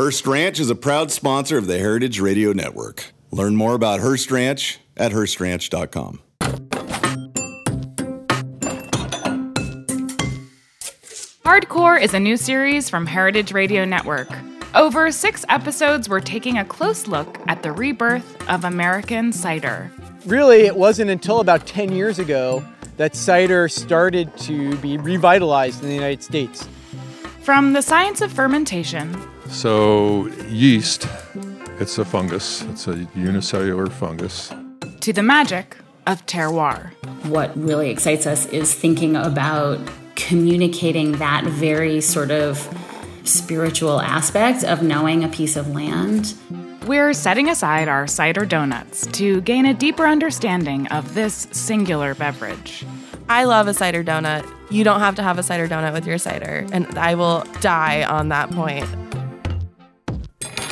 Hearst Ranch is a proud sponsor of the Heritage Radio Network. Learn more about Hearst Ranch at HearstRanch.com. Hardcore is a new series from Heritage Radio Network. Over six episodes, we're taking a close look at the rebirth of American cider. Really, it wasn't until about 10 years ago that cider started to be revitalized in the United States. From the science of fermentation So, yeast, it's a fungus, it's a unicellular fungus. to the magic of terroir. What really excites us is thinking about communicating that very sort of spiritual aspect of knowing a piece of land. We're setting aside our cider donuts to gain a deeper understanding of this singular beverage. I love a cider donut. You don't have to have a cider donut with your cider, and I will die on that point.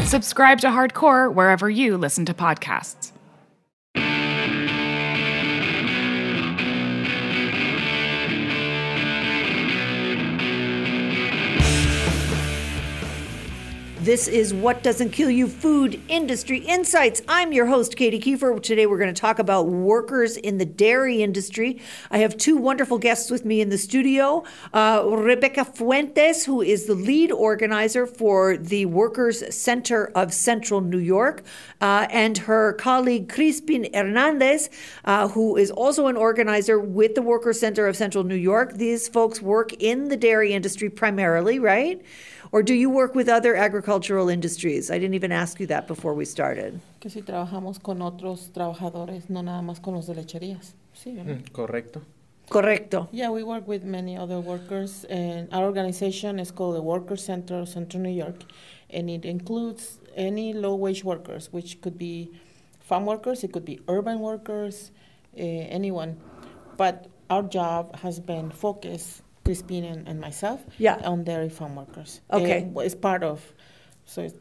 Subscribe to Hardcore wherever you listen to podcasts. This is What Doesn't Kill You Food Industry Insights. I'm your host, Katy Keiffer. Today we're going to talk about workers in the dairy industry. I have two wonderful guests with me in the studio uh, Rebecca Fuentes, who is the lead organizer for the Workers Center of Central New York, uh, and her colleague, Crispin Hernandez, uh, who is also an organizer with the Workers Center of Central New York. These folks work in the dairy industry primarily, right? Or do you work with other agricultural industries? I didn't even ask you that before we started. Que si trabajamos con otros trabajadores, no nada más con los de lecherías. Sí, ¿verdad? Correcto. Correcto. Yeah, we work with many other workers, and our organization is called the Workers Center of Central New York, and it includes any low-wage workers, which could be farm workers, it could be urban workers, uh, anyone. But our job has been focused, Crispin and, and myself, Yeah. on dairy farm workers. Okay. And it's part of, so it's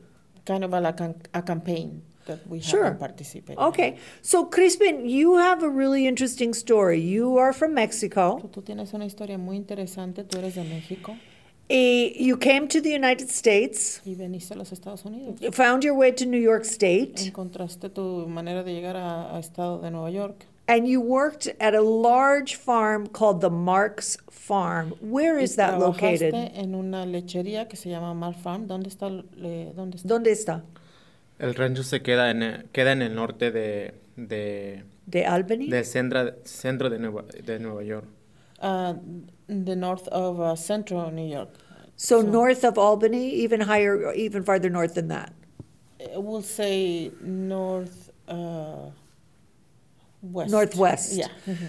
kind of a, like a, a campaign that we have Sure. been participating. Okay. So, Crispin, you have a really interesting story. You are from Mexico. Tú tienes una historia muy interesante, tú eres de México Eh, you came to the United States, y veniste a los Estados Unidos. you found your way to New York State, Encontraste tu manera de llegar a, a Estado de Nueva York. And you worked at a large farm called the Marks Farm. Where is that located? trabajaste en una lechería que se llama Mar Farm. ¿Dónde está? le- ¿Dónde está? ¿Dónde está? El rancho se queda en el, queda en el norte de, de, De Albany? del centra- centro de Nueva, de Nueva York. Uh, the north of uh, central New York. so, north of Albany, even higher, even farther north than that. We'll say north uh, west. Northwest. Yeah.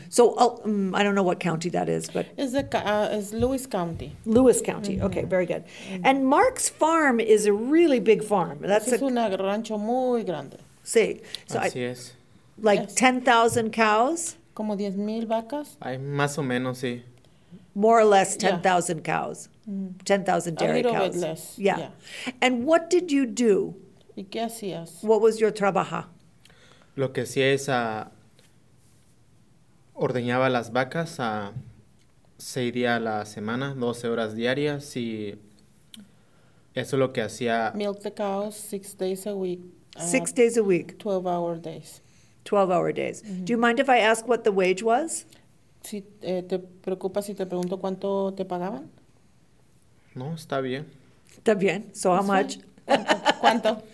So, uh, mm, I don't know what county that is, but It's, the, ca- uh, it's Lewis County. Lewis County. Okay, very good. And Mark's Farm is a really big farm. That's es a, un rancho muy grande. see, so I, es. like Yes. 10,000 cows, Como 10 mil vacas. Hay más o menos, sí. more or less Yeah. 10,000 cows, 10,000 A dairy little bit cows. less, Yeah. yeah. And what did you do? ¿Y qué hacías? What was your trabaja? Lo que sí es, ah, ordeñaba las vacas a seis días a la semana, 12 horas diarias y eso es lo que hacía. Milk the cows six days a week. uh, Six days a week, 12 hour days. 12 hour days. Do you mind if I ask what the wage was? Si eh, te preocupa si te pregunto cuánto te pagaban. No, está bien. Está bien. So, how much? ¿Cuánto?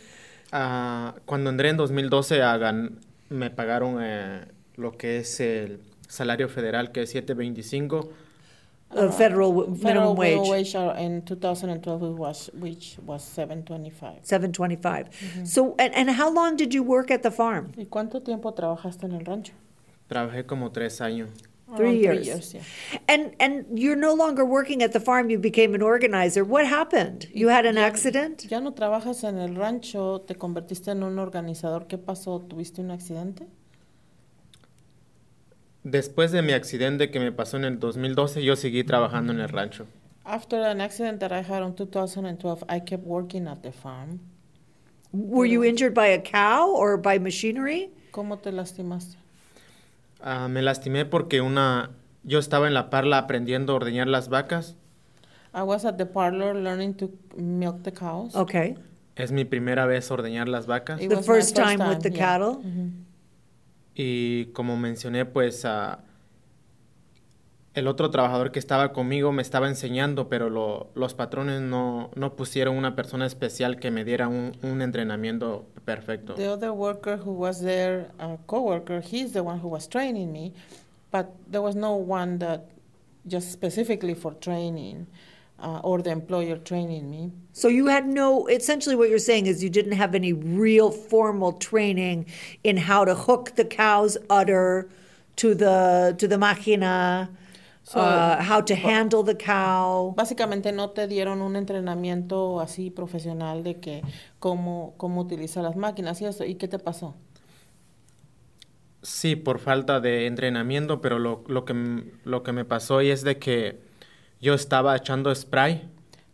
Ah, cuando entré en 2012 a gan- me pagaron eh, lo que es el salario federal, que es 725. The federal Federal minimum minimum wage. wage uh, in 2012 it was which was 725. 725. So, and, and how long did you work at the farm? ¿Y cuánto tiempo trabajaste en el rancho? Trabajé como tres años. Three Around years. yeah. And and you're no longer working at the farm. You became an organizer. What happened? You had an accident. Ya no trabajas en el rancho, te convertiste en un organizador. ¿Qué pasó? ¿Tuviste un accidente? Después de mi accidente que me pasó en el 2012, yo seguí trabajando en el rancho. After an accident that I had in 2012, I kept working at the farm. Were you injured by a cow or by machinery? ¿Cómo te lastimaste? Ah, me lastimé porque una, yo estaba en la parla aprendiendo a ordeñar las vacas I was at the parlor learning to milk the cows. Okay. Es mi primera vez ordeñar las vacas. It The my first time with the yeah. cattle? Y como mencioné, pues ah, el otro trabajador que estaba conmigo me estaba enseñando, pero lo- los patrones no, no pusieron una persona especial que me diera un, un entrenamiento perfecto. The other worker who was there, a coworker, he's the one who was training me, but there was no one that just specifically for training uh, or the employer training me. So you had no, essentially what you're saying is you didn't have any real formal training in how to hook the cow's udder to the, to the máquina, So- uh, how to handle the cow. Básicamente no te dieron un entrenamiento así profesional de que cómo, cómo utilizar las máquinas y eso. ¿Y qué te pasó? Sí, por falta de entrenamiento, pero lo, lo, que, m- lo que me pasó y es de que yo estaba echando spray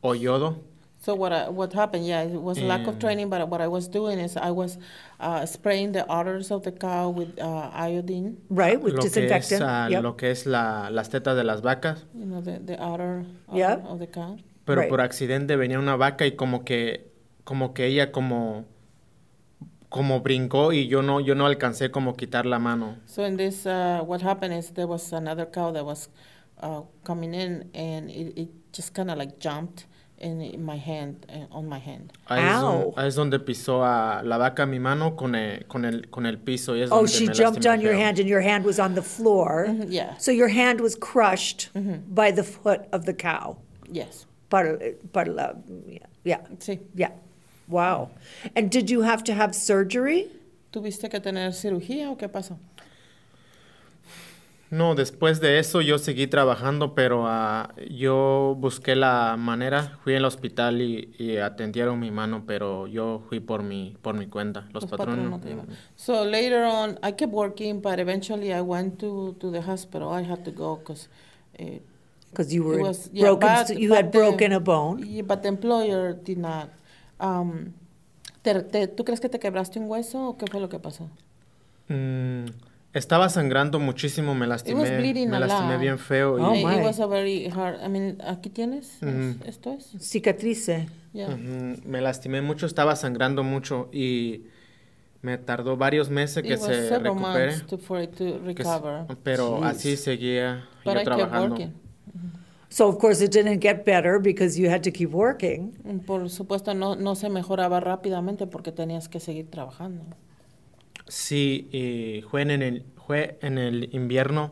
o yodo So what I, what happened? Yeah, it was lack of Mm. training, but what I was doing is I was uh, spraying the udders of the cow with uh, iodine. Right, with lo que es, disinfectant. ah, Yep. lo que es la, las tetas de las vacas, You know, the, the udder, udder Yep. of the cow. pero Right. por accidente venía una vaca y como que, como que ella como, como brincó y yo no, yo no alcancé como quitar la mano. So in this, uh, what happened is there was another cow that was uh, coming in, and it, it just kind of like jumped in, in my hand, uh, on my hand. Ahí es, don- Ow. ahí es donde pisó a la vaca mi mano con el, con el, con el piso. Y es Oh, donde she me jumped lastimé on your feo. hand and your hand was on the floor. Mhm, yeah. So your hand was crushed by the foot of the cow. Yes. Par, par la, yeah, Sí. yeah. Wow. And did you have to have surgery? ¿Tuviste que tener cirugía o qué pasó? No, después de eso yo seguí trabajando, pero ah, yo busqué la manera, fui al hospital y, y atendieron mi mano, pero yo fui por mi, por mi cuenta. Los, Los patrones. patrones no te llevan. So later on, I kept working, but eventually I went to, to the hospital. I had to go because Because you it were was yeah, broken, but- you but had the- broken a bone. Yeah, but the employer did not. Um, te- te- ¿Tú crees que te quebraste un hueso o qué fue lo que pasó? Mm, estaba sangrando muchísimo, me It was lastimé, bleeding me a lastimé lot. bien feo. y- Oh, my. it was a very hard. I mean, aquí tienes. Ujú. Es- Esto es. Cicatrice. Yeah. Me lastimé mucho, estaba sangrando mucho y me tardó varios meses que se recupere. to, for it to se- recover. pero así seguía But yo I kept trabajando. working. So of course it didn't get better because you had to keep working. Mm, Por supuesto, no, no se mejoraba rápidamente porque tenías que seguir trabajando. Sí, y fue en el, fue en el invierno,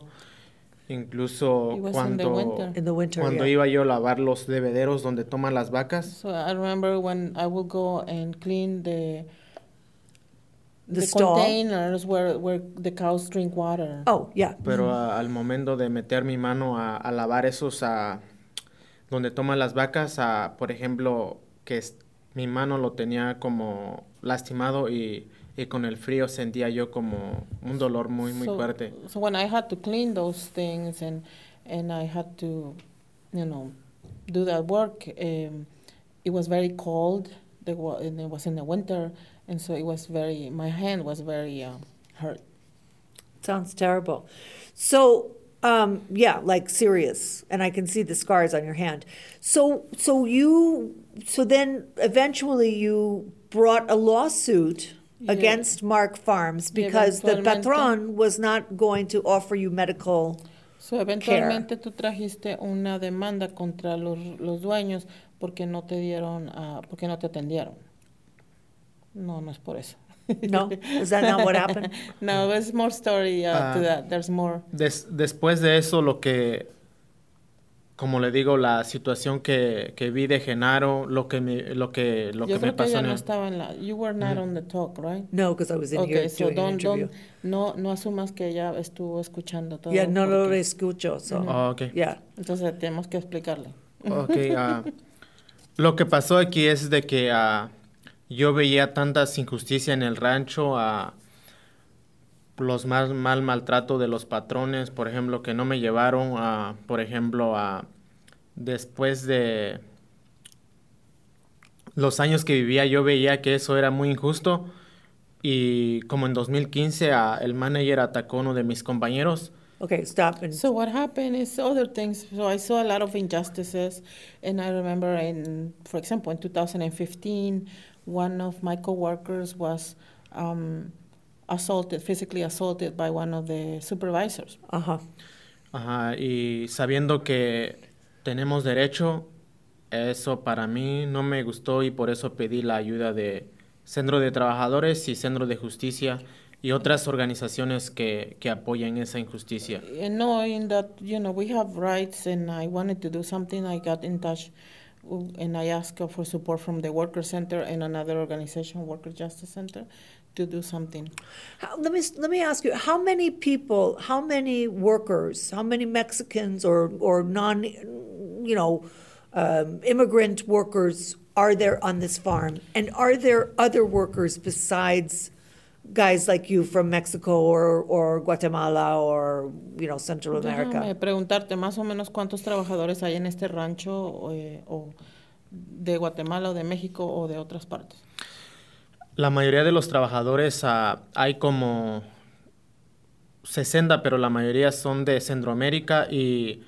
incluso cuando, winter. In the winter, cuando yeah. iba yo a lavar los bebederos donde toman las vacas. So I remember when I would go and clean the The containers where, where the cows drink water. Oh, yeah. Pero a- al momento de meter mi mano a, a lavar esos a, donde toman las vacas, a, por ejemplo, que es- mi mano lo tenía como lastimado y, y con el frío sentía yo como un dolor muy, muy so, fuerte. So when I had to clean those things and and I had to, you know, do that work, um, it was very cold. The, wa- and it was in the winter, and so it was very. My hand was very um, hurt. Sounds terrible. So, um, yeah, like serious, and I can see the scars on your hand. So, so you, so then eventually you brought a lawsuit Yeah. against Mark Farms because the patron was not going to offer you medical. So eventualmente tú trajiste una demanda contra los, los dueños porque no te dieron, ah, porque no te atendieron. No, no es por eso. No, is that not what happened? no, there's more story uh, to Ah. that. There's more. Des- después de eso, lo que, como le digo, la situación que, que vi de Genaro, lo que me, lo que, lo Yo que me creo que pasó ella en no estaba en la. You were not on the talk, right? No, because I was in here Okay, so doing an don't, interview. don't, no, no asumas que ella estuvo escuchando todo. yeah, no lo porque- escucho, so Oh, ok. yeah. Entonces tenemos que explicarle. Ok, ah, lo que pasó aquí es de que ah, yo veía tantas injusticias en el rancho, a los mal, mal maltrato de los patrones, por ejemplo, que no me llevaron, a, por ejemplo, a después de los años que vivía, yo veía que eso era muy injusto y como en 2015 ah, el manager atacó a uno de mis compañeros. Okay, stop and So what happened is other things. So I saw a lot of injustices, and I remember in, for example, in 2015, one of my coworkers was um, assaulted, physically assaulted by one of the supervisors. Ajá. Ajá, y sabiendo que tenemos derecho, eso para mí no me gustó y por eso pedí la ayuda de Centro de Trabajadores y Centro de Justicia y otras organizaciones que, que apoyan esa injusticia. And knowing that you know we have rights, and I wanted to do something, I got in touch, w- and I asked for support from the Worker Center and another organization, Worker Justice Center, to do something. How, let me let me ask you: How many people? How many workers? How many Mexicans or or non, you know, um, immigrant workers are there on this farm? And are there other workers besides guys like you from Mexico or or Guatemala or you know Central America. Déjame preguntarte más o menos cuántos trabajadores hay en este rancho eh, o de Guatemala o de México o de otras partes. La mayoría de los trabajadores ah, hay como 60, pero la mayoría son de Centroamérica y,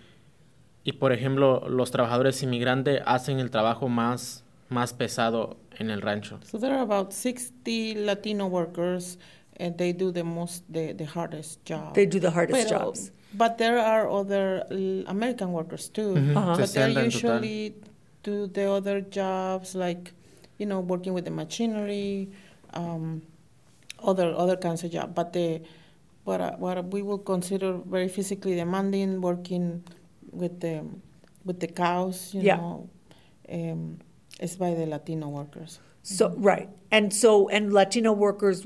y por ejemplo, los trabajadores inmigrantes hacen el trabajo más, más pesado en el rancho. So there are about 60 Latino workers, and they do the most, the, the hardest job. They do the hardest Pero- jobs. But there are other American workers too. Ujú, Uh-huh. But they 60 en total. usually do the other jobs like, you know, working with the machinery, um, other other kinds of job. But the what uh, what we will consider very physically demanding, working with the with the cows, you Yeah. know, um, is by the Latino workers. So right, and so and Latino workers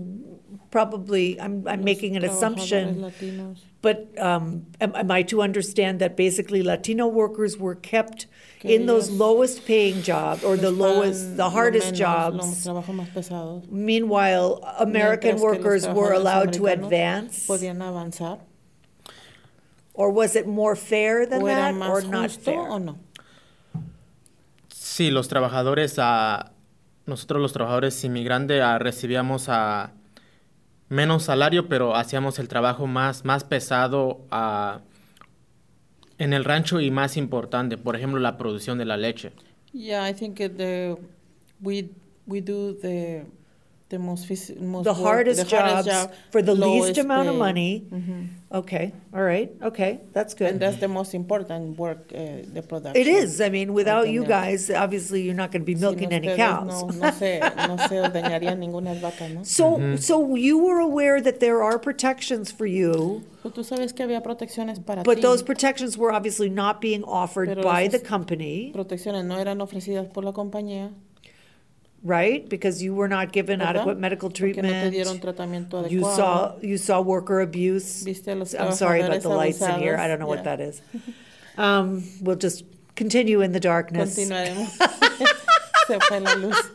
probably. I'm I'm making an assumption. Latinos. But um, am, am I to understand that basically Latino workers were kept Que in those lowest paying jobs or the lowest, pagan the lo hardest menos, jobs? Los trabajos más pesados. Meanwhile, American Mientras workers were allowed to advance? Podían avanzar. Or was it more fair than ¿O that or not fair? o no? Sí, los trabajadores, ah, nosotros los trabajadores inmigrantes ah, recibíamos ah, menos salario, pero hacíamos el trabajo más, más pesado ah, en el rancho y más importante, por ejemplo, la producción de la leche. We we do the the most phys- most The work- hardest the hardest jobs job, for the least lowest amount of pay. money. Mhm. Okay, all right, okay, that's good. And that's the most important work, uh, the production. It is, I mean, without you guys, obviously, you're not gonna be Sin milking any ustedes cows. No, no se, no se ordeñarían ninguna vaca, ¿no? So, so you were aware that there are protections for you, tú sabes que había protecciones para but ti. those protections were obviously not being offered Pero by the company, protecciones no eran ofrecidas por la compañía. Right? Because you were not given ¿verdad? adequate medical Porque no te dieron treatment. You saw, you saw worker abuse. I'm sorry about the lights in here, I don't know what that is. Um, we'll just continue in the darkness. Continuaremos. se fue la luz.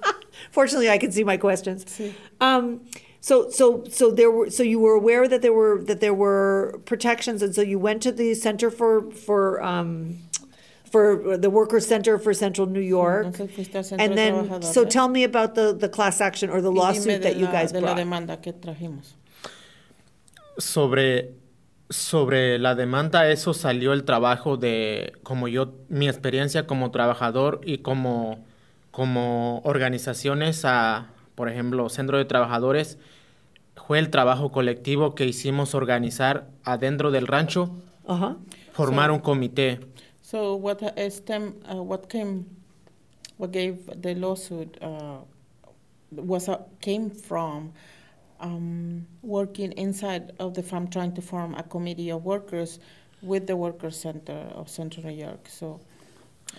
Fortunately, I can see my questions. Sí. Um, so, so, so there were, so you were aware that there were, that there were protections, and so you went to the Center for, for, um, for the Workers Center for Central New York. Entonces fuiste al centro And then, so tell me about the, the class action or the lawsuit that you guys de la brought. demanda que trajimos. Sobre, sobre la demanda, eso salió el trabajo de, como yo, mi experiencia como trabajador y como, como organizaciones, a, por ejemplo, Centro de Trabajadores, fue el trabajo colectivo que hicimos organizar adentro del rancho, Uh-huh. formar un comité. So what ha- stem, uh, what came, what gave the lawsuit uh, was uh, came from um, working inside of the farm, trying to form a committee of workers with the Workers Center of Central New York. So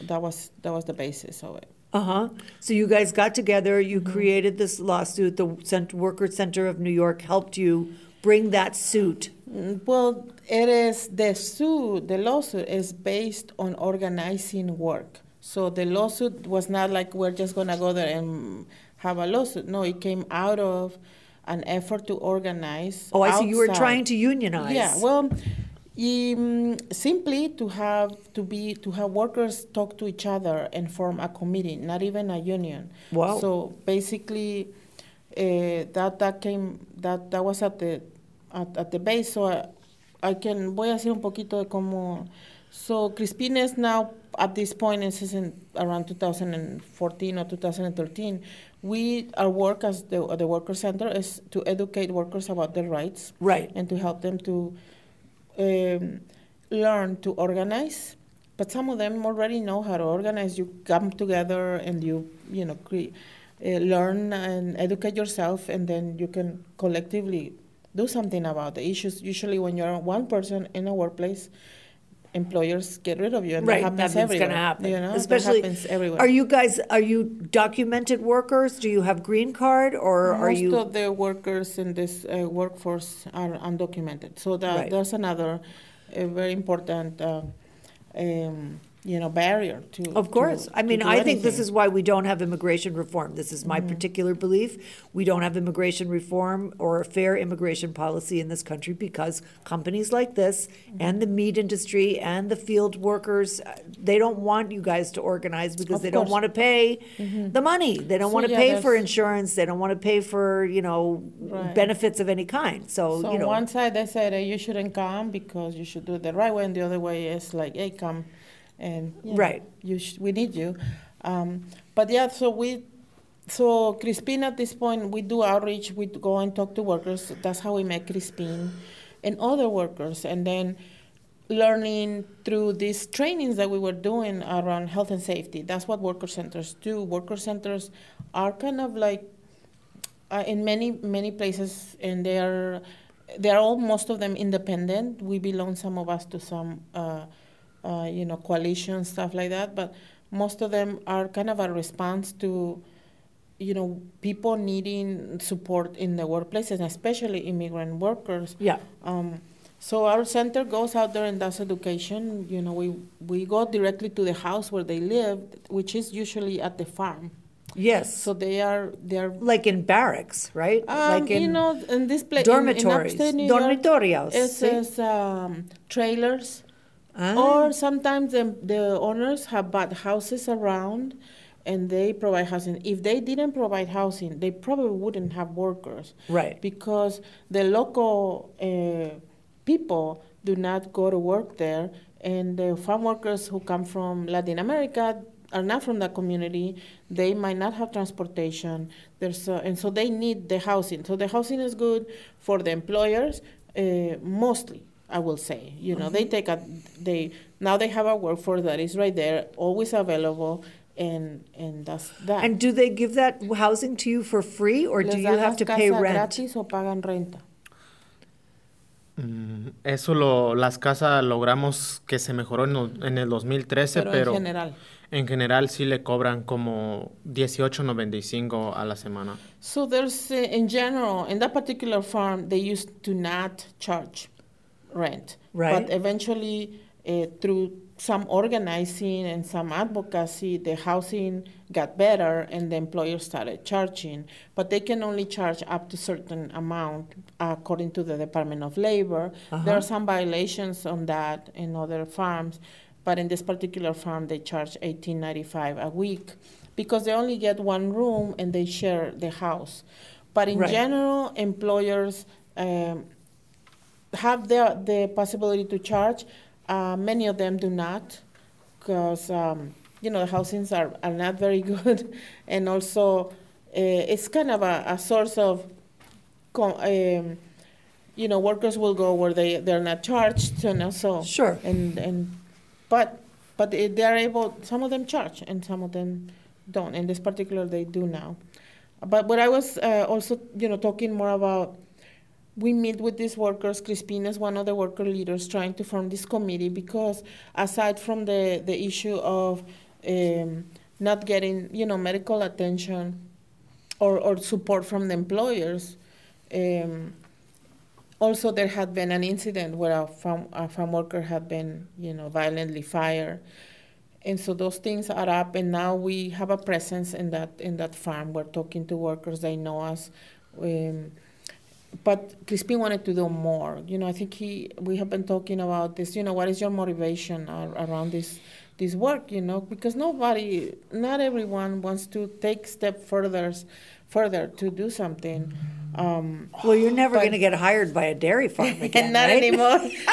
that was that was the basis of it. Uh-huh. So you guys got together, you created this lawsuit, the Cent- Workers Center of New York helped you bring that suit. Well, it is the suit, the lawsuit is based on organizing work. So the lawsuit was not like we're just gonna go there and have a lawsuit. No, it came out of an effort to organize. Oh, I see, you were trying to unionize. Yeah, well, um, simply to have to be to have workers talk to each other and form a committee, not even a union. Wow. So basically, uh, that that came that that was at the at, at the base. So I, I can voy a hacer un poquito de cómo. So Crispines now at this point is in around 2014 or 2013 we our work as the the worker center is to educate workers about their rights, Right. and to help them to um, learn to organize. But some of them already know how to organize. You come together and you you know cre- uh, learn and educate yourself, and then you can collectively do something about the issues. Usually, when you're one person in a workplace, employers get rid of you, and Right, that happens nothing's everywhere. gonna happen. You know, Especially, everywhere. are you guys, are you documented workers? Do you have green card or are you? Most of the workers in this uh, workforce are undocumented. So that, Right. there's another uh, very important, uh, um, you know, barrier to. Of course. to- I mean, I think this is why we don't have immigration reform. This is my Mm-hmm. particular belief. We don't have immigration reform or a fair immigration policy in this country because companies like this Mm-hmm. and the meat industry and the field workers, uh, they don't want you guys to organize because Of they don't want to pay the money. They don't So, want to yeah, pay for insurance. They don't want to pay for, you know, Right. benefits of any kind. So, So you know. On one side they said hey, you shouldn't come because you should do it the right way, and the other way is like, hey, come, and know, Right. you sh- we need you. Um, but yeah, so we, so Crispin at this point we do outreach. We go and talk to workers. That's how we met Crispin, and other workers, and then learning through these trainings that we were doing around health and safety. That's what worker centers do. Worker centers are kind of like uh, in many many places, and they are they are all most of them independent. We belong some of us to some uh, uh, you know coalition stuff like that, but most of them are kind of a response to you know people needing support in the workplaces, and especially immigrant workers. Yeah. Um, so our center goes out there and does education. You know, we we go directly to the house where they live, which is usually at the farm. Yes. So they are they are like in barracks, right? um, like in you know, in this place, dormitories, in, in York, dormitorios. It sí. says um, trailers, Ah. or sometimes the, the owners have bought houses around, and they provide housing. If they didn't provide housing, they probably wouldn't have workers, Right. Because the local uh, people do not go to work there, and the farm workers who come from Latin America are not from that community. They might not have transportation. There's uh, and so they need the housing. So the housing is good for the employers uh, mostly. I will say, you know, they take a they now they have a workforce that is right there, always available, and and that's that. And do they give that housing to you for free, or do you have to pay casas rent? gratis o pagan renta? Mm, Eso lo, las casas logramos que se mejoró en, en el 2013, Pero pero, en general. en general sí le cobran como 18.95 a la semana. So there's, uh, in general, in that particular farm, they used to not charge rent. Right. But eventually, uh, through some organizing and some advocacy, the housing got better and the employers started charging. But they can only charge up to certain amount according to the Department of Labor. There are some violations on that in other farms, but in this particular farm, they charge eighteen ninety-five a week because they only get one room and they share the house. But in Right. general, employers um, have the, the possibility to charge. Uh, many of them do not because, um, you know, the housings are, are not very good. and also, uh, it's kind of a, a source of, um, you know, workers will go where they, they're not charged, you know, so. Sure. And, and, but, but they they are able, some of them charge and some of them don't. In this particular, they do now. But what I was uh, also, you know, talking more about, we meet with these workers. Crispin is one of the worker leaders trying to form this committee because aside from the, the issue of um, not getting, you know, medical attention or, or support from the employers, um, also there had been an incident where a farm, a farm worker had been, you know, violently fired. And so those things are up, and now we have a presence in that in that farm. We're talking to workers; they know us. Um, but Crispin wanted to do more. You know, I think he we have been talking about this. You know, what is your motivation around this this work? You know, because nobody, not everyone wants to take step further further to do something. Um, Well, you're never going to get hired by a dairy farm again, not right? anymore.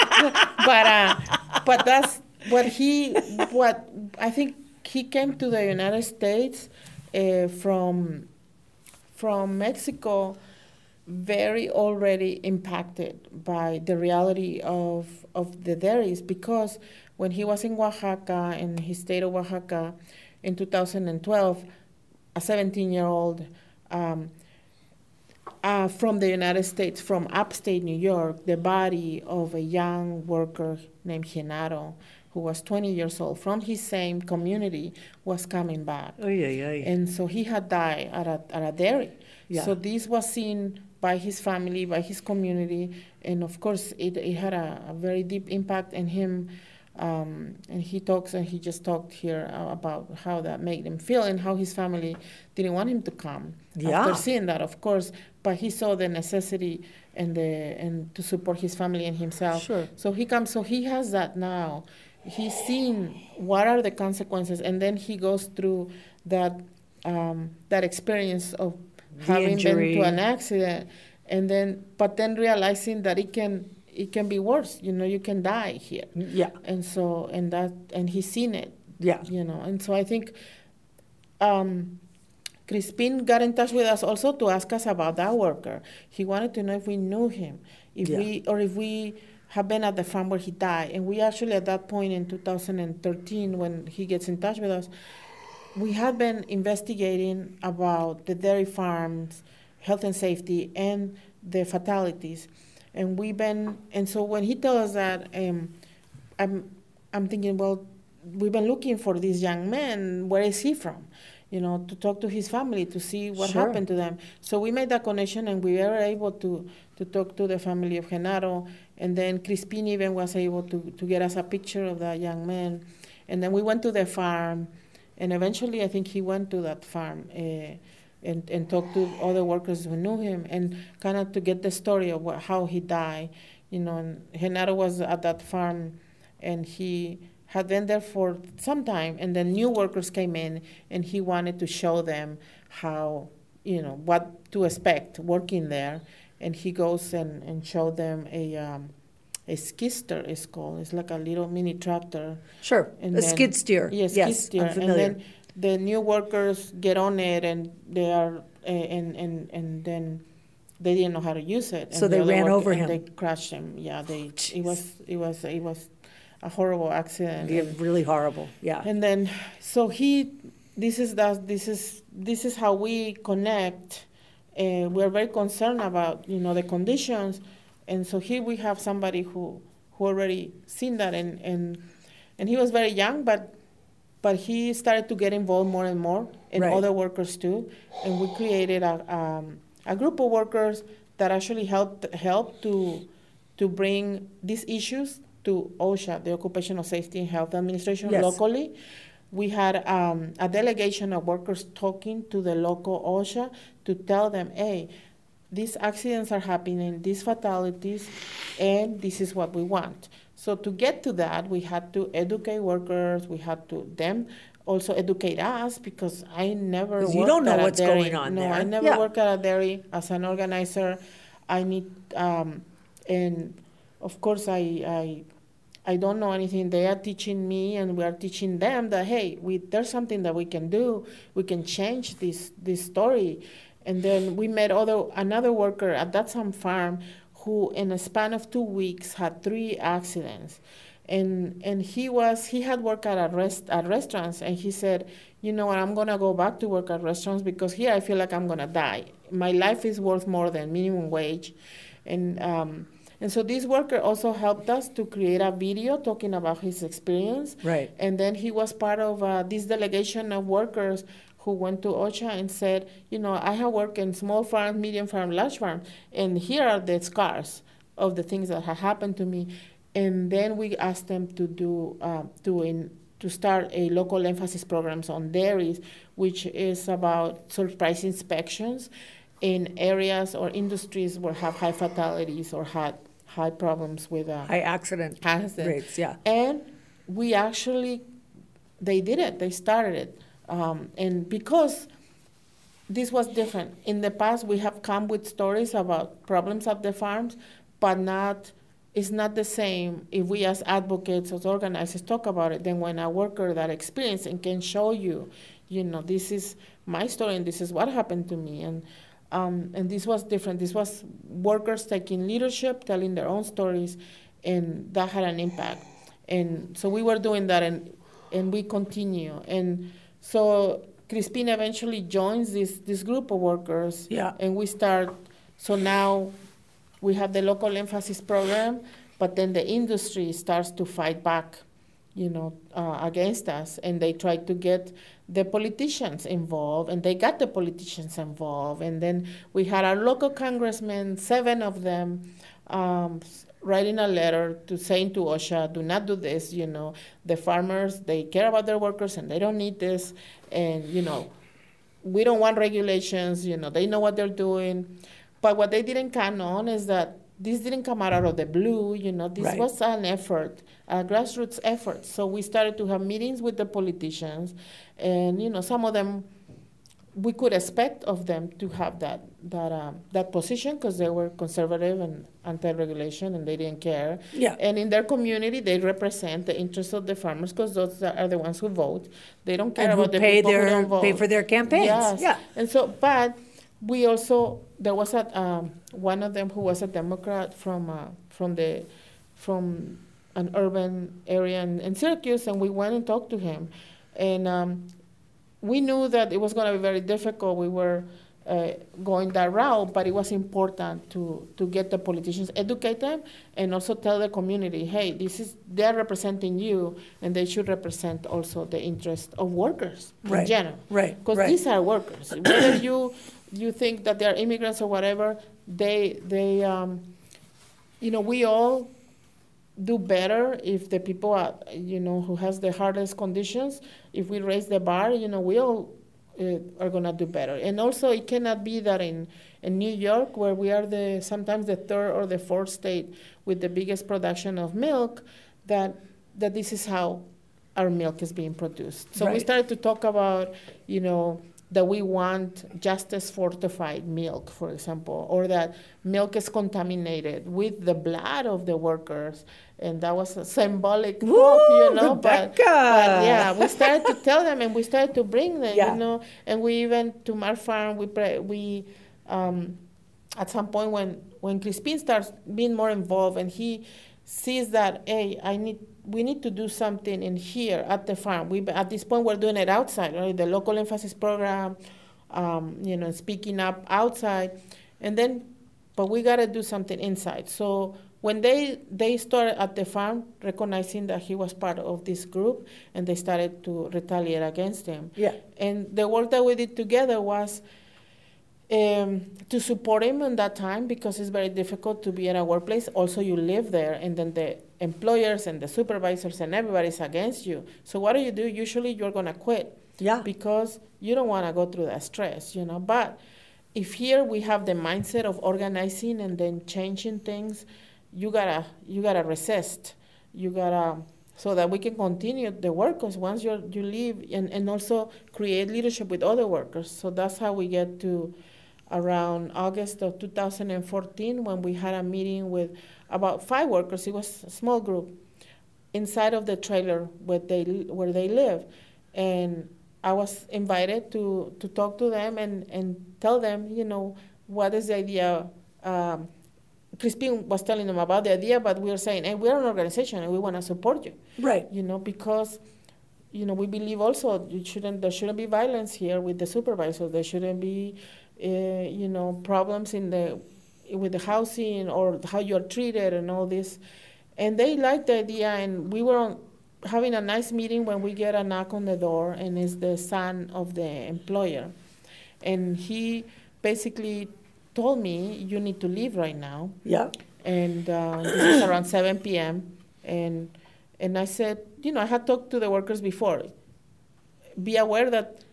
but uh, but that's what he what I think he came to the United States uh, from from Mexico very already impacted by the reality of, of the dairies because when he was in Oaxaca, in his state of Oaxaca, in 2012, a 17 year old um, uh, from the United States, from upstate New York, the body of a young worker named Genaro, who was 20 years old, from his same community, was coming back. Oy, oy, oy. And so he had died at a, at a dairy. Yeah. So this was seen by his family, by his community, and of course, it, it had a, a very deep impact on him. Um, and he talks, and he just talked here uh, about how that made him feel and how his family didn't want him to come Yeah. after seeing that, of course. But he saw the necessity and the and to support his family and himself. Sure. So he comes. So he has that now. He's seen what are the consequences, and then he goes through that um, that experience of having injury. been to an accident, and then but then realizing that it can it can be worse. You know, you can die here. Yeah. And so and that and he's seen it. Yeah. You know, and so I think. Um, Crispin got in touch with us also to ask us about that worker. He wanted to know if we knew him, if Yeah. we or if we have been at the farm where he died. And we actually at that point in 2013, when he gets in touch with us, we have been investigating about the dairy farms, health and safety, and the fatalities. And we've been, and so when he tells us that, um, I'm, I'm thinking, well, we've been looking for this young man. Where is he from? You know, to talk to his family to see what Sure. happened to them. So we made that connection, and we were able to to talk to the family of Genaro. And then Crispin even was able to to get us a picture of that young man. And then we went to the farm, and eventually I think he went to that farm. Uh, and, and talked to other workers who knew him and kind of to get the story of what, how he died. You know, and Genaro was at that farm and he had been there for some time and then new workers came in and he wanted to show them how you know what to expect working there and he goes and, and showed them a um, a skister is called it's like a little mini tractor Sure. and a then- skid steer. yes yes, skid steer I'm familiar. and then the new workers get on it and they are uh, and and and then they didn't know how to use it. So and they the ran over and him. They crashed him. Yeah, they. It was. It was. It was a horrible accident. Yeah, really horrible. Yeah. and then, so he, this is that. This is this is how we connect. Uh, we're very concerned about you know the conditions, and so here we have somebody who who already seen that, and and and he was very young, but but he started to get involved more and more, and Right. other workers too, and we created a um, a group of workers that actually helped help to to bring these issues to OSHA, the Occupational Safety and Health Administration, Yes. locally. We had um, a delegation of workers talking to the local OSHA to tell them, hey, these accidents are happening, these fatalities, and this is what we want. So to get to that, we had to educate workers. We had to them also educate us because I never 'Cause you don't know at what's dairy. going on no, there. I never Yeah. worked at a dairy as an organizer. I need um, and of course I I I don't know anything. They are teaching me, and we are teaching them that hey, we there's something that we can do. We can change this this story. And then we met other another worker at that same farm who, in a span of two weeks, had three accidents. And and he was he had worked at a rest at restaurants, and he said, you know what, I'm gonna go back to work at restaurants because here I feel like I'm gonna die. My life is worth more than minimum wage, and um, and so this worker also helped us to create a video talking about his experience. Right. And then he was part of uh, this delegation of workers who went to OSHA and said, you know, I have worked in small farms, medium farm, large farm, and here are the scars of the things that have happened to me. And then we asked them to do uh, to in to start a local emphasis programs on dairies, which is about surprise inspections in areas or industries where have high fatalities or had high problems with uh, High accident accident. rates. Yeah. And we actually, they did it. They started it, um, and because this was different. In the past, we have come with stories about problems at the farms, but not. It's not the same if we as advocates, as organizers, talk about it than when a worker that experienced and can show you, you know, this is my story and this is what happened to me. And Um, and this was different. This was workers taking leadership, telling their own stories, and that had an impact. And so we were doing that, and and we continue. And so Crispin eventually joins this this group of workers. Yeah. And we start. So now we have the local emphasis program, but then the industry starts to fight back, you know, uh, against us, and they try to get the politicians involved, and they got the politicians involved, and then we had our local congressmen, seven of them, um, writing a letter to saying to OSHA, do not do this, you know, the farmers, they care about their workers and they don't need this, and, you know, we don't want regulations, you know, they know what they're doing. But what they didn't count on is that this didn't come out of the blue, you know, this Right. was an effort, a grassroots effort. So we started to have meetings with the politicians, and, you know, some of them we could expect of them to have that that um, that position because they were conservative and anti-regulation and they didn't care. Yeah. And in their community, they represent the interests of the farmers because those are the ones who vote. They don't care And about the pay people their- who don't vote. pay for their campaigns. Yes. Yeah. And so, but we also there was a um, one of them who was a Democrat from uh, from the from an urban area in, in Syracuse, and we went and talked to him, and um, we knew that it was going to be very difficult. We were uh, going that route, but it was important to, to get the politicians, educate them, and also tell the community, hey, this is they're representing you, and they should represent also the interest of workers Right, in general. right, Because right. these are workers. Whether you you think that they're immigrants or whatever, they they um, you know we all do better if the people are, you know who has the hardest conditions if we raise the bar you know we all uh, are going to do better. And also it cannot be that in in New York where we are the sometimes the third or the fourth state with the biggest production of milk that that this is how our milk is being produced. So we started to talk about you know that we want justice fortified milk, for example, or that milk is contaminated with the blood of the workers. And that was a symbolic Woo, hope, you know. But, but yeah, we started to tell them and we started to bring them, Yeah. you know. And we even, to Mar Farm, we, pre- we um, at some point when, when Crispin starts being more involved and he sees that, hey, I need, we need to do something in here at the farm. We at this point we're doing it outside, right? The local emphasis program, um, you know, speaking up outside, and then, but we gotta do something inside. So when they they started at the farm, recognizing that he was part of this group, and they started to retaliate against him. Yeah. And the work that we did together was um, to support him in that time because it's very difficult to be in a workplace. Also, you live there, and then the employers and the supervisors and everybody's against you. So what do you do? Usually, you're gonna quit. Yeah. Because you don't want to go through that stress, you know. But if here we have the mindset of organizing and then changing things, you gotta you gotta resist. You gotta so that we can continue the work. Because once you you leave and, and also create leadership with other workers. So that's how we get to around August of 2014 when we had a meeting with about five workers. It was a small group inside of the trailer where they where they live, and I was invited to to talk to them and and tell them, you know, what is the idea. Um, Crispin was telling them about the idea, but we were saying, hey, we're an organization and we want to support you. Right. You know, because you know we believe also you shouldn't there shouldn't be violence here with the supervisor. There shouldn't be, uh, you know, problems in the with the housing or how you are treated and all this. And they liked the idea, and we were on, having a nice meeting when we get a knock on the door, and it's the son of the employer, and he basically told me, "You need to leave right now." Yeah. and uh, this is around 7 p.m. and and I said, you know, I had talked to the workers before. Be aware that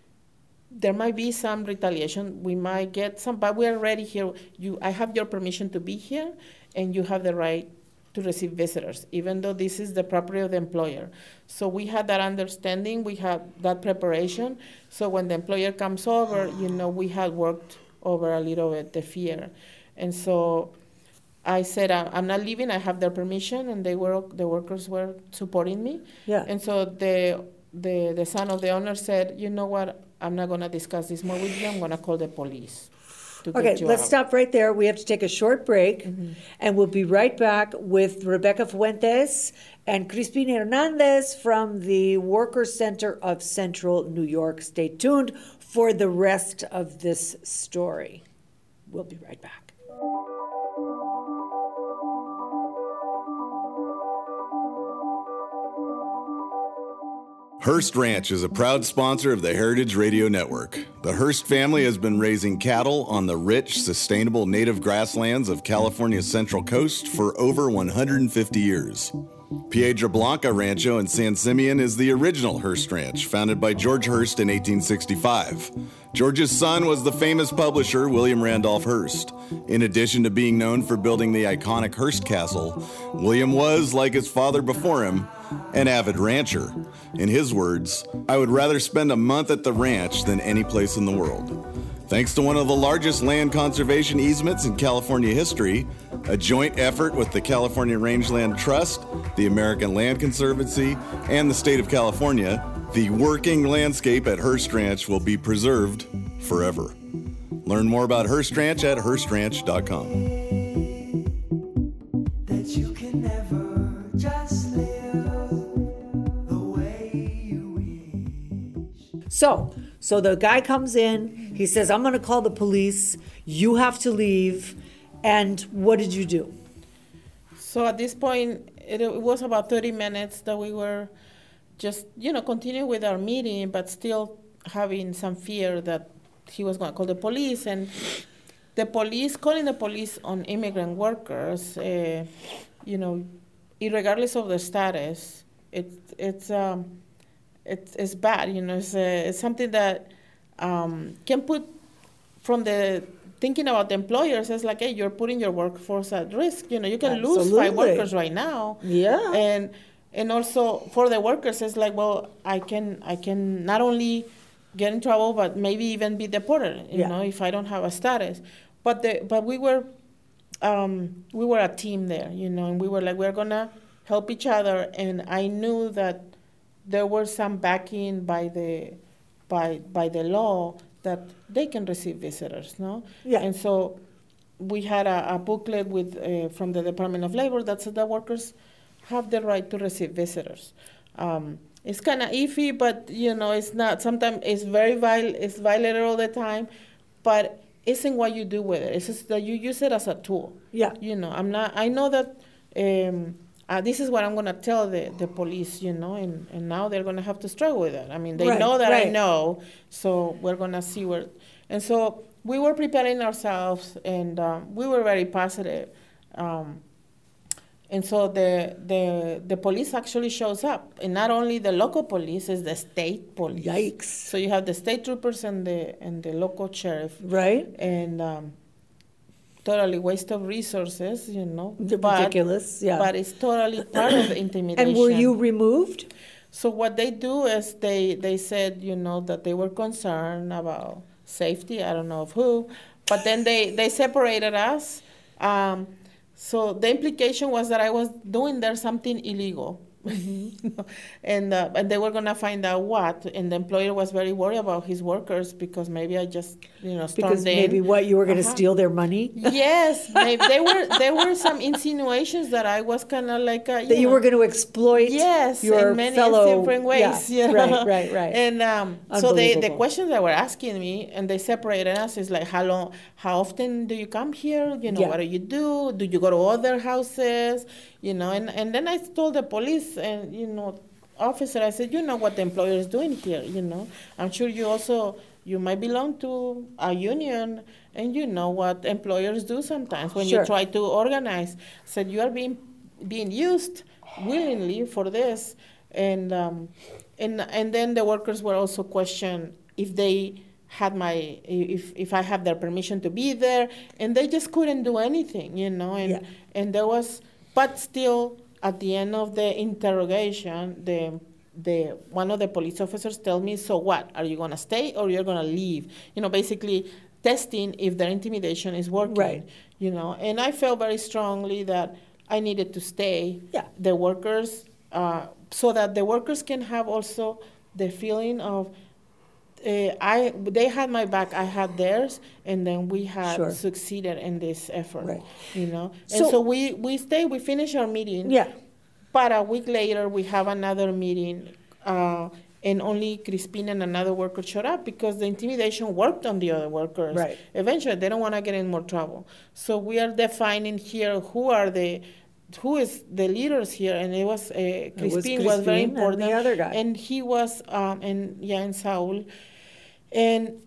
there might be some retaliation. We might get some, but we are ready here. You, I have your permission to be here, and you have the right to receive visitors, even though this is the property of the employer. So we had that understanding. We had that preparation. So when the employer comes over, you know, we had worked over a little bit the fear, and so I said, "I- I'm not leaving. I have their permission, and they were the workers were supporting me. Yeah. And so the the the son of the owner said, you know what? I'm not gonna discuss this more with you. I'm gonna call the police. to Okay, let's out. stop right there. We have to take a short break, mm-hmm. and we'll be right back with Rebecca Fuentes and Crispin Hernandez from the Workers Center of Central New York. Stay tuned for the rest of this story. We'll be right back. Hearst Ranch is a proud sponsor of the Heritage Radio Network. The Hearst family has been raising cattle on the rich, sustainable native grasslands of California's Central Coast for over 150 years. Piedra Blanca Rancho in San Simeon is the original Hearst Ranch, founded by George Hearst in 1865. George's son was the famous publisher William Randolph Hearst. In addition to being known for building the iconic Hearst Castle, William was, like his father before him, an avid rancher. In his words, I would rather spend a month at the ranch than any place in the world. Thanks to one of the largest land conservation easements in California history, a joint effort with the California Rangeland Trust, the American Land Conservancy, and the state of California, the working landscape at Hearst Ranch will be preserved forever. Learn more about Hearst Ranch at HearstRanch.com. that you can never just live the way you wish. So, so the guy comes in, he says, I'm going to call the police, you have to leave. And what did you do? So at this point, it, it was about 30 minutes that we were just, you know, continuing with our meeting, but still having some fear that he was going to call the police. And the police, calling the police on immigrant workers, uh, you know, regardless of their status, it, it's, um, it's, it's bad, you know, it's, uh, it's something that um, can put from the thinking about the employers it's like hey you're putting your workforce at risk. You know you can lose five workers right now. Yeah. and and also for the workers it's like well i can i can not only get in trouble but maybe even be deported you Yeah. know if i don't have a status. But the but we were um, we were a team there you know and we were like we're gonna help each other. And i knew that there was some backing by the by by the law that they can receive visitors no Yeah. and so we had a, a booklet with uh, from the Department of Labor that said that workers have the right to receive visitors. Um, it's kind of iffy, but you know, it's not. Sometimes it's very viol- it's violated all the time, but isn't what you do with it. It's just that you use it as a tool. Yeah. You know, I'm not. I know that. Um, uh, this is what I'm gonna tell the, the police, you know, and, and now they're gonna have to struggle with that. I mean, they Right, know that I know, so we're gonna see where. And so we were preparing ourselves, and um, we were very positive. Um, and so the, the the police actually shows up, and not only the local police, is the state police. Yikes. So you have the state troopers and the and the local sheriff, Right? and um, totally waste of resources, you know. But- ridiculous, yeah. But it's totally part of the intimidation. And were you removed? So what they do is they they said you know that they were concerned about safety. I don't know of who, but then they they separated us. Um, so the implication was that I was doing there something illegal. and uh, and they were gonna find out what, and the employer was very worried about his workers because maybe I just you know stormed Because in. maybe what, you were going to Uh-huh. steal their money? Yes, maybe there were there were some insinuations that I was kind of like a, That you know, were going to exploit yes your in many fellow different ways Yeah, you know? Right, right, right. and um, so they the questions they were asking me and they separated us is like how long how often do you come here you know Yeah. what do you do do you go to other houses you know and, and then i told the police and you know officer i said you know what the employer is doing here you know i'm sure you also you might belong to a union and you know what employers do sometimes when Sure. you try to organize said you are being being used willingly for this and um, and and then the workers were also questioned if they had my if if I have their permission to be there and they just couldn't do anything you know and Yeah. and there was but still at the end of the interrogation the the one of the police officers tell me so what are you going to stay or you're going to leave you know basically testing if their intimidation is working Right. you know and i felt very strongly that i needed to stay Yeah. the workers uh, so that the workers can have also the feeling of uh, I they had my back, I had theirs, and then we had Sure. succeeded in this effort. Right. You know, So- and so we we stay. We finish our meeting. Yeah. But a week later, we have another meeting, uh, and only Crispin and another worker showed up because the intimidation worked on the other workers. Right. Eventually, they don't want to get in more trouble. So we are defining here who are the who is the leaders here, and it was uh, was Crispin was, very Crispin and the important. other guy. and he was um, and yeah, and Saul, and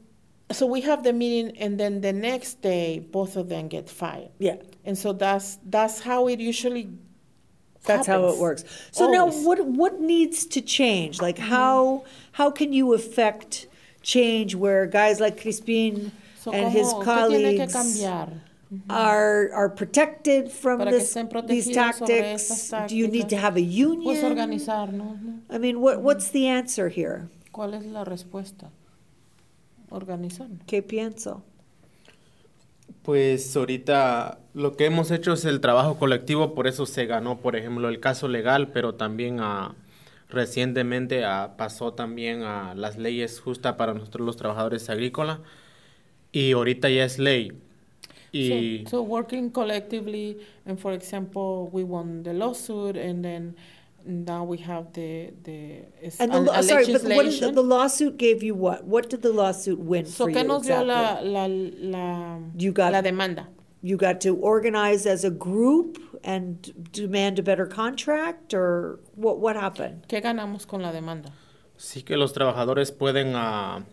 so we have the meeting, and then the next day, both of them get fired. Yeah. And so that's that's how it usually. That's how it works. So now, Always. Mm-hmm. what what needs to change? Like how how can you affect change where guys like Crispin So, and his ¿cómo- qué colleagues are are protected from this, these tactics? Do you need to have a Pues union? ¿no? I mean, what what's the answer here? ¿Cuál es la respuesta? Organizarnos. ¿Qué pienso? Pues ahorita lo que hemos hecho es el trabajo colectivo, por eso se ganó, por ejemplo, el caso legal, pero también ah, recientemente ah, pasó también a las leyes justas para nosotros los trabajadores agrícolas y ahorita ya es ley. Y So, so working collectively, and for example, we won the lawsuit, and then now we have the the And the, a- a sorry, but what is the, the lawsuit gave you what? What did the lawsuit win so, for ¿qué you nos dio la, exactly? la, la, You got- la demanda? You got to organize as a group and demand a better contract, or what? What happened? ¿Qué ganamos con la demanda? sí que los trabajadores pueden ah,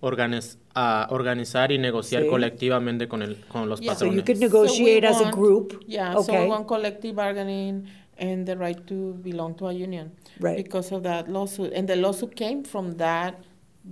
organiz- ah, organizar y negociar Sí. colectivamente con, el, con los Yeah. So you patrones. could negotiate So as a want- group. Yeah, so Okay. we want collective bargaining and the right to belong to a union. Right. Because of that lawsuit. And the lawsuit came from that,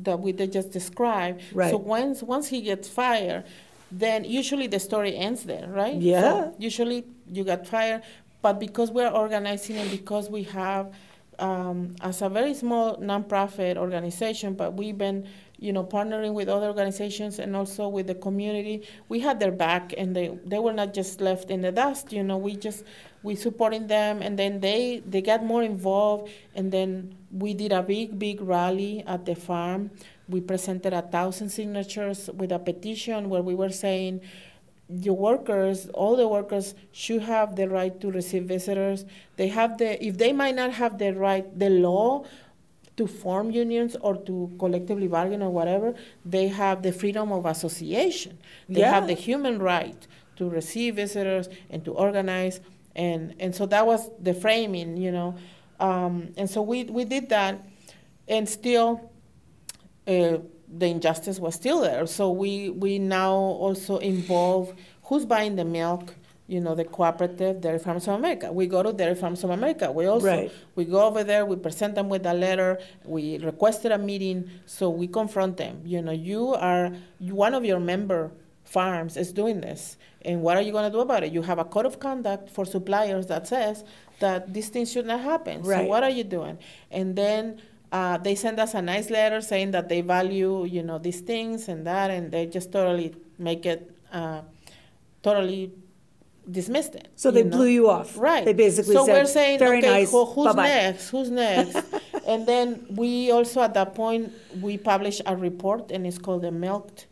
that we just described. Right. So once, once he gets fired, then usually the story ends there, right? Yeah. So usually you got fired, but because we're organizing and because we have, um, as a very small nonprofit organization, but we've been, you know, partnering with other organizations and also with the community. We had their back, and they they were not just left in the dust. You know, we just we supporting them, and then they they got more involved, and then we did a big big rally at the farm. We presented a thousand signatures with a petition where we were saying the workers, all the workers should have the right to receive visitors. They have the, if they might not have the right, the law to form unions or to collectively bargain or whatever, they have the freedom of association. They have the human right to receive visitors and to organize. And, and so that was the framing, you know. Um, and so we, we did that. And still, uh, the injustice was still there. So we, we now also involve who's buying the milk, you know, the cooperative Dairy Farms of America. We go to Dairy Farms of America. We also Right. we go over there, we present them with a letter, we requested a meeting, so we confront them. You know, you are you, one of your member farms is doing this, and what are you going to do about it? You have a code of conduct for suppliers that says that these things should not happen. Right. So what are you doing? And then uh, they send us a nice letter saying that they value, you know, these things and that, and they just totally make it, uh, totally dismissed it. So they know? blew you off. Right. They basically so said, we're saying, "Very okay, nice, who- who's bye-bye." next? Who's next? and then we also at that point we published a report, and it's called the Milked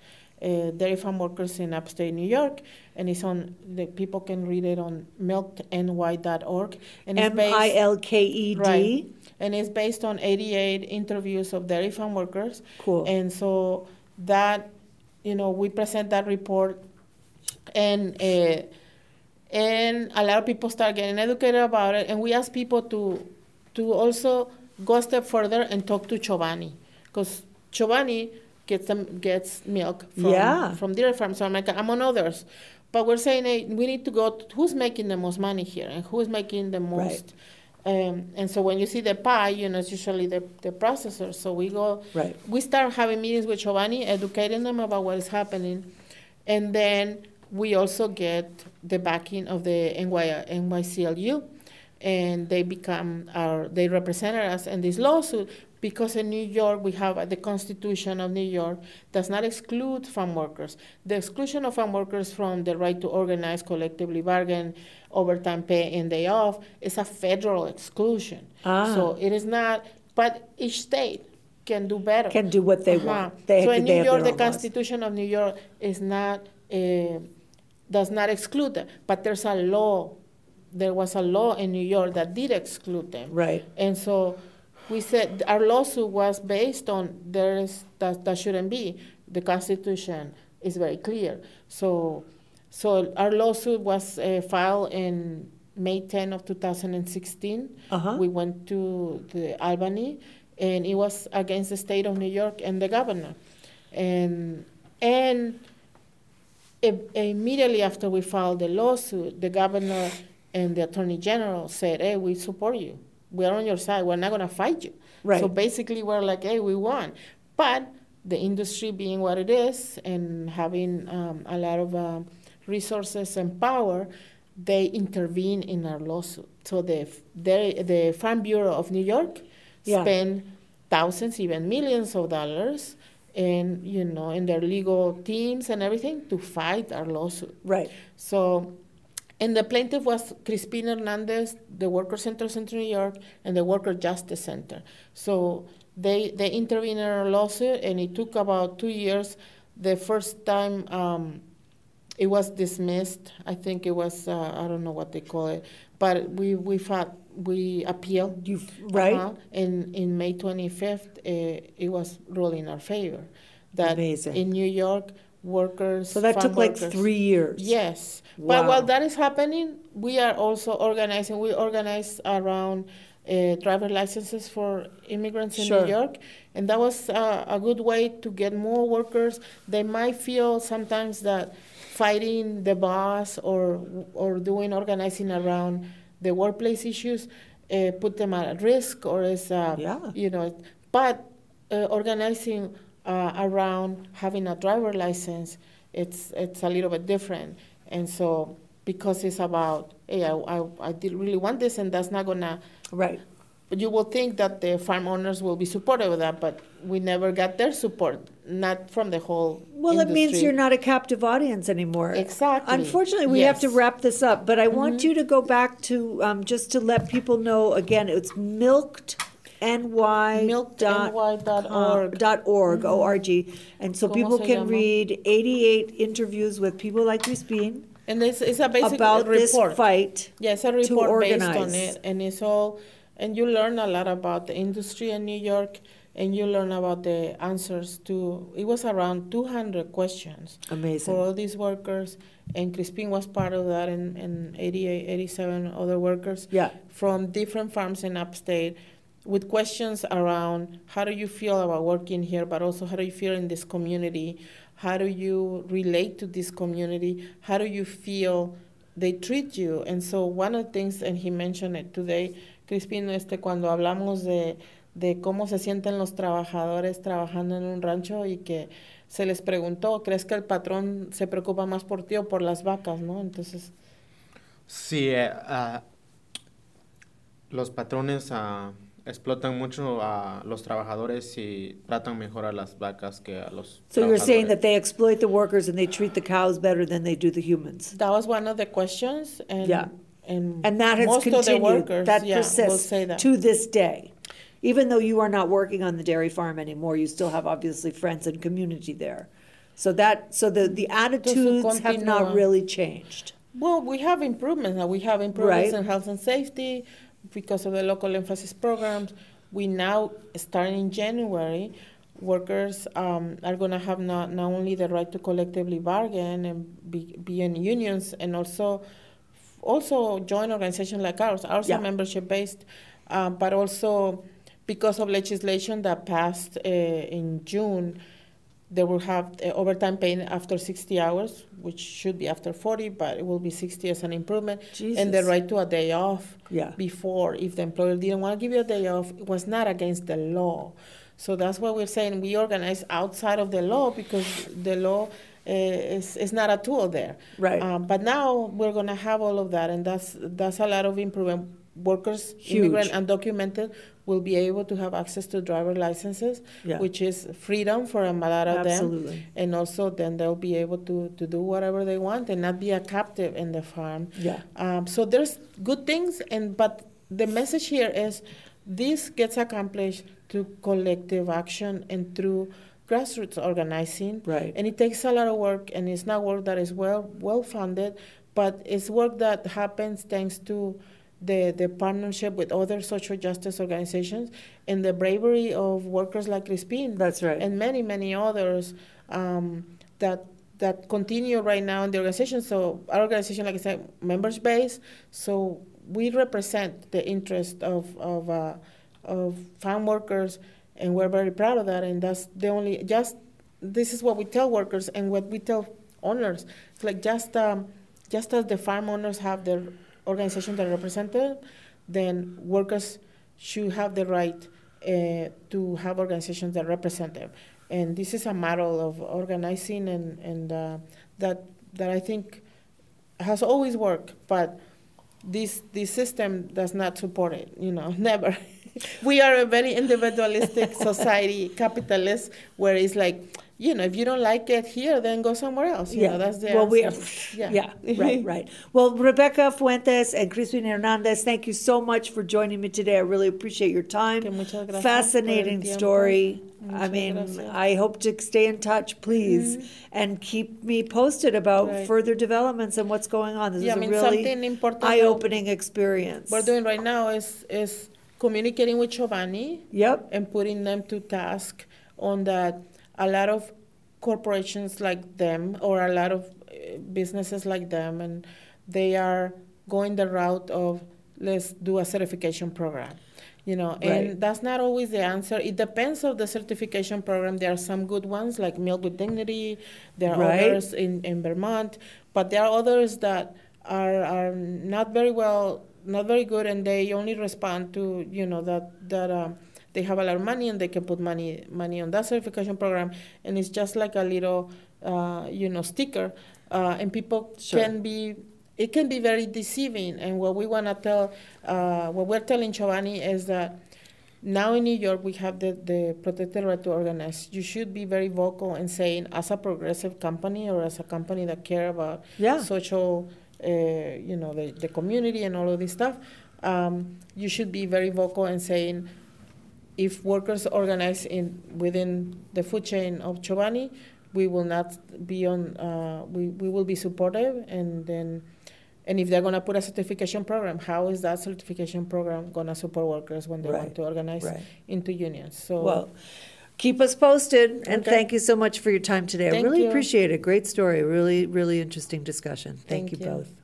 uh, Dairy Farm Workers in Upstate New York, and it's on the people can read it on milkedny.org. and it's based I L K E Right. And it's based on 88 interviews of dairy farm workers. Cool. And so that, you know, we present that report, and uh, and a lot of people start getting educated about it. And we ask people to to also go a step further and talk to Chobani, because Chobani gets them gets milk from Yeah. from dairy farms of America, among others. But we're saying hey, we need to go to who's making the most money here and who's making the most. Um, and so when you see the pie, you know, it's usually the, the processors. So we go, Right. we start having meetings with Chobani, educating them about what is happening. And then we also get the backing of the NY, NYCLU. And they become our, they represented us in this lawsuit because in New York, we have the Constitution of New York does not exclude farm workers. The exclusion of farm workers from the right to organize, collectively bargain, overtime pay, and day off is a federal exclusion. Ah. So it is not, but each state can do better. Can do what they want. They- so in New York, the own laws. Constitution of New York is not uh, does not exclude them, but there's a law. There was a law in New York that did exclude them. Right. And so we said our lawsuit was based on there is that that shouldn't be. The Constitution is very clear. So so our lawsuit was uh, filed in May 10 of 2016. Uh-huh. We went to the Albany, and it was against the state of New York and the governor, and and immediately after we filed the lawsuit, the governor and the attorney general said, "Hey, we support you. We're on your side. We're not going to fight you." Right. So basically, we're like, "Hey, we won," but the industry being what it is and having um, a lot of um, resources and power, they intervene in our lawsuit. So the they, the Farm Bureau of New York Yeah. spend thousands, even millions of dollars, and you know, in their legal teams and everything to fight our lawsuit. Right. So, and the plaintiff was Crispin Hernandez, the Worker Center Center New York, and the Worker Justice Center. So they they intervened in our lawsuit, and it took about two years. The first time um, it was dismissed, I think it was uh, I don't know what they call it, but we we fought we appealed. You right? Uh-huh. And in May 25th, uh, it was ruled in our favor. That Amazing. in New York, workers. So that took like three years. Yes. Wow. But while that is happening, we are also organizing. We organize around uh, driver licenses for immigrants in Sure. New York. And that was uh, a good way to get more workers. They might feel sometimes that fighting the boss or, or doing organizing around the workplace issues uh, put them at risk or is, uh, Yeah. you know, but uh, organizing uh, around having a driver license, it's it's a little bit different. And so because it's about, hey, I, I, I did really want this, and that's not gonna. Right. But you will think that the farm owners will be supportive of that, but we never got their support, not from the whole. Well, it means you're not a captive audience anymore. Exactly. Unfortunately, we have to Mm-hmm. wrap this up, but I want you to go back to um, just to let people know again. It's milked. NY Milkedny.org. dot org, O-R-G. Mm-hmm. And so ¿Cómo people se can llama? read 88 interviews with people like Crispin And it's, it's a basic about report. this fight. Yes, a report based on organize. it, and it's all, and you learn a lot about the industry in New York, and you learn about the answers to. It was around 200 questions Amazing. for all these workers, and Crispin was part of that, and, and 88, 87 other workers Yeah. from different farms in upstate with questions around how do you feel about working here, but also how do you feel in this community? How do you relate to this community? How do you feel they treat you? And so one of the things, and he mentioned it today, Crispin, este, cuando hablamos de, de cómo se sienten los trabajadores trabajando en un rancho y que se les preguntó, ¿crees que el patrón se preocupa más por ti o por las vacas, no? Entonces, Sí, ah, los patrones ah, explotan mucho a los trabajadores y tratan mejor a las vacas que a los So you're saying that they exploit the workers and they treat the cows better than they do the humans. That was one of the questions, and Yeah. and, And that has most of the continued, workers, that yeah, will persists say that. to this day. Even though you are not working on the dairy farm anymore, you still have obviously friends and community there. So that, so the, the attitudes have not continúa. really changed. Well, we have improvements. now. We have improvements Right. in health and safety because of the local emphasis programs. We now, starting in January, workers um, are going to have not, not only the right to collectively bargain and be, be in unions and also also join organizations like ours. Ours Yeah. are membership based, um, but also because of legislation that passed uh, in June, they will have uh, overtime pay after 60 hours, which should be after 40, but it will be 60 as an improvement. And the right to a day off Yeah. before, if the employer didn't want to give you a day off, it was not against the law. So that's why we're saying we organize outside of the law because the law uh, is, is not a tool there. Right. Um, but now we're going to have all of that, and that's that's a lot of improvement. Workers, immigrant, undocumented, will be able to have access to driver licenses, Yeah. which is freedom for a lot of them. And also, then they'll be able to, to do whatever they want and not be a captive in the farm. Yeah. Um, so there's good things, and but the message here is this gets accomplished through collective action and through grassroots organizing. Right. And it takes a lot of work, and it's not work that is well well funded, but it's work that happens thanks to the, the partnership with other social justice organizations and the bravery of workers like Crispin. That's right. And many, many others um, that that continue right now in the organization. So our organization, like I said, members based. So we represent the interest of of uh, of farm workers, and we're very proud of that. And that's the only just this is what we tell workers and what we tell owners. It's like just um, just as the farm owners have their organization that represent them, then workers should have the right uh, to have organizations that represent them. And this is a model of organizing and, and uh, that, that I think has always worked, but this, this system does not support it, you know, never. we are a very individualistic society, capitalist, where it's like, you know, if you don't like it here, then go somewhere else. You know, that's the well, we answer. yeah. yeah, right, right. Well, Rebecca Fuentes and Crispin Hernandez, thank you so much for joining me today. I really appreciate your time. muchas Fascinating por el tiempo. story. I mean, gracias. I hope to stay in touch, please, mm-hmm. and keep me posted about Right. further developments and what's going on. This Yeah, is I mean, a really something important eye-opening experience. What we're doing right now is is communicating with Chobani. Yep. And putting them to task on that. A lot of corporations like them, or a lot of uh, businesses like them, and they are going the route of let's do a certification program. You know, and that's not always the answer. It depends of the certification program. There are some good ones like Milk with Dignity. There are Right. others in, in Vermont, but there are others that are are not very well, not very good, and they only respond to you know that that um, they have a lot of money and they can put money money on that certification program, and it's just like a little uh, you know sticker, uh, and people Sure. can be. It can be very deceiving, and what we want to tell, uh, what we're telling Chobani is that now in New York, we have the, the protected right to organize. You should be very vocal and saying, as a progressive company or as a company that care about Yeah. social, uh, you know, the, the community and all of this stuff, um, you should be very vocal and saying, if workers organize in within the food chain of Chobani, we will not be on. Uh, we we will be supportive, and then, and if they're gonna put a certification program, how is that certification program gonna support workers when they Right, want to organize right. into unions? So Well, keep us posted, and Okay. thank you so much for your time today. Thank I really you. appreciate it. Great story. Really, really interesting discussion. Thank, Thank you you. both.